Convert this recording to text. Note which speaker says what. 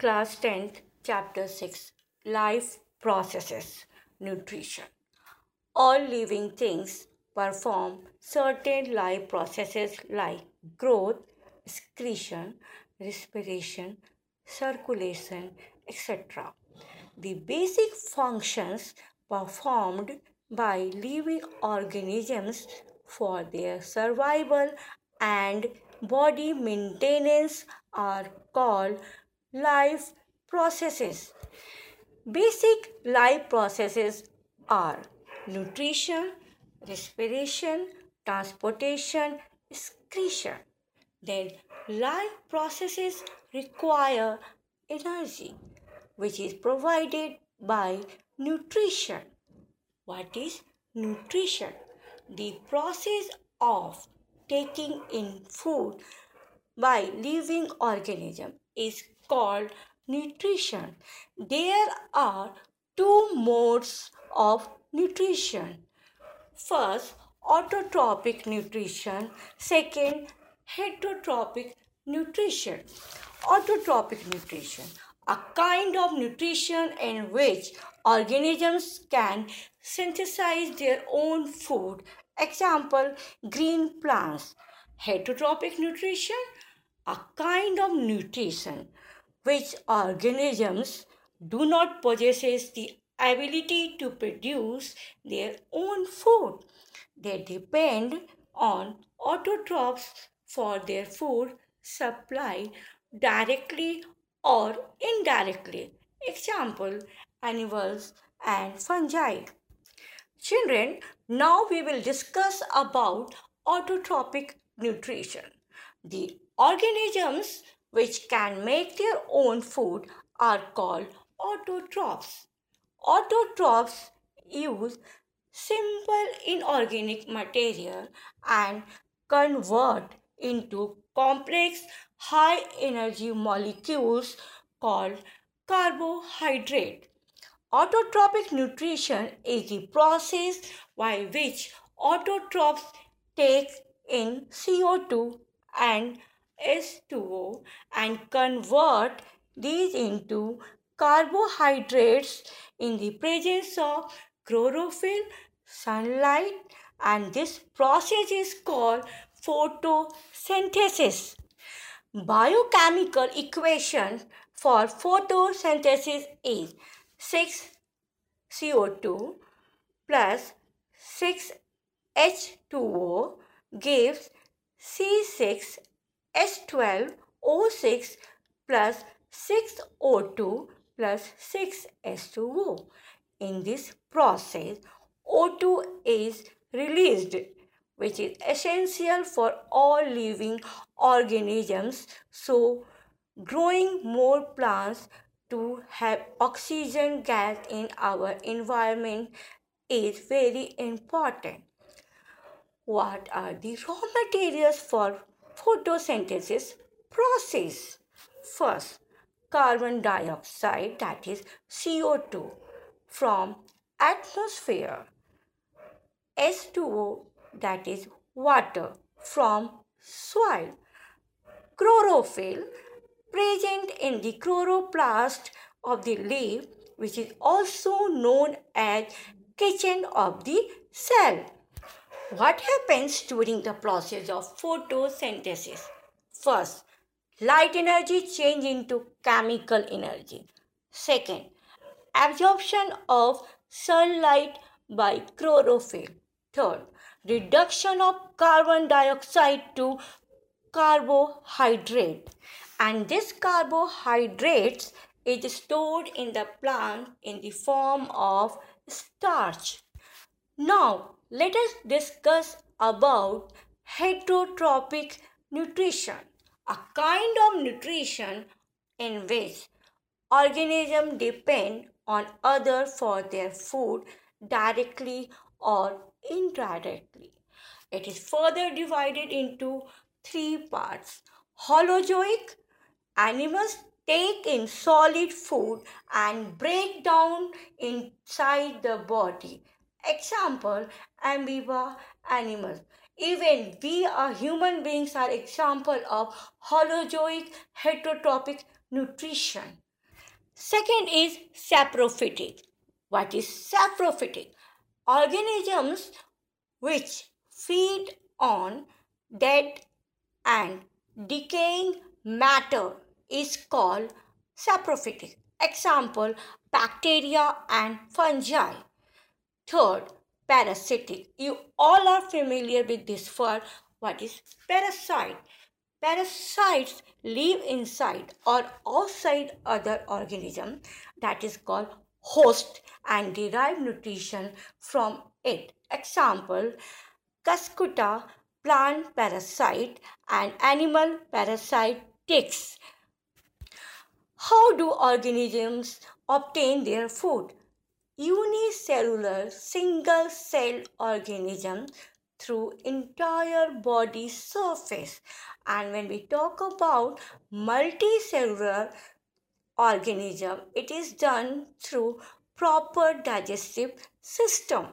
Speaker 1: Class 10th, Chapter 6 Life Processes Nutrition. All living things perform certain life processes like growth, excretion, respiration, circulation, etc. The basic functions performed by living organisms for their survival and body maintenance are called life processes. Basic life processes are nutrition, respiration, transportation, excretion. Then life processes require energy which is provided by nutrition. What is nutrition? The process of taking in food by living organism is called nutrition. There are two modes of nutrition. First, autotrophic nutrition. Second, heterotrophic nutrition. Autotrophic nutrition, a kind of nutrition in which organisms can synthesize their own food. Example, green plants. Heterotrophic nutrition, a kind of nutrition which organisms do not possess the ability to produce their own food. They depend on autotrophs for their food supply directly or indirectly. Example, animals and fungi. Children, now we will discuss about autotrophic nutrition. The organisms which can make their own food are called autotrophs. Autotrophs use simple inorganic material and convert into complex high energy molecules called carbohydrate. Autotrophic nutrition is the process by which autotrophs take in CO2 and H2O and convert these into carbohydrates in the presence of chlorophyll, sunlight, and this process is called photosynthesis. Biochemical equation for photosynthesis is 6 CO2 plus 6 H2O gives C6 H12O6 plus 6O2 plus 6H2O. In this process, O2 is released, which is essential for all living organisms. So, growing more plants to have oxygen gas in our environment is very important. What are the raw materials for photosynthesis process? First, carbon dioxide that is CO2 from atmosphere. H2O that is water from soil. Chlorophyll present in the chloroplast of the leaf which is also known as kitchen of the cell what happens during the process of photosynthesis? First light energy change into chemical energy. Second absorption of sunlight by chlorophyll. Third reduction of carbon dioxide to carbohydrate. And this carbohydrates is stored in the plant in the form of starch. Now let us discuss about heterotrophic nutrition a kind of nutrition in which organisms depend on other for their food directly or indirectly. It is further divided into three parts. Holozoic animals take in solid food and break down inside the body. Example, amoeba animals. Even we are human beings are example of holozoic heterotrophic nutrition. Second is saprophytic. What is saprophytic? Organisms which feed on dead and decaying matter is called saprophytic. Example, bacteria and fungi. Third, parasitic. You all are familiar with this word. What is parasite? Parasites live inside or outside other organism that is called host and derive nutrition from it. Example, Cuscuta plant parasite and animal parasite ticks. How do organisms obtain their food? Unicellular single cell organism through entire body surface. And when we talk about multicellular organism it is done through proper digestive system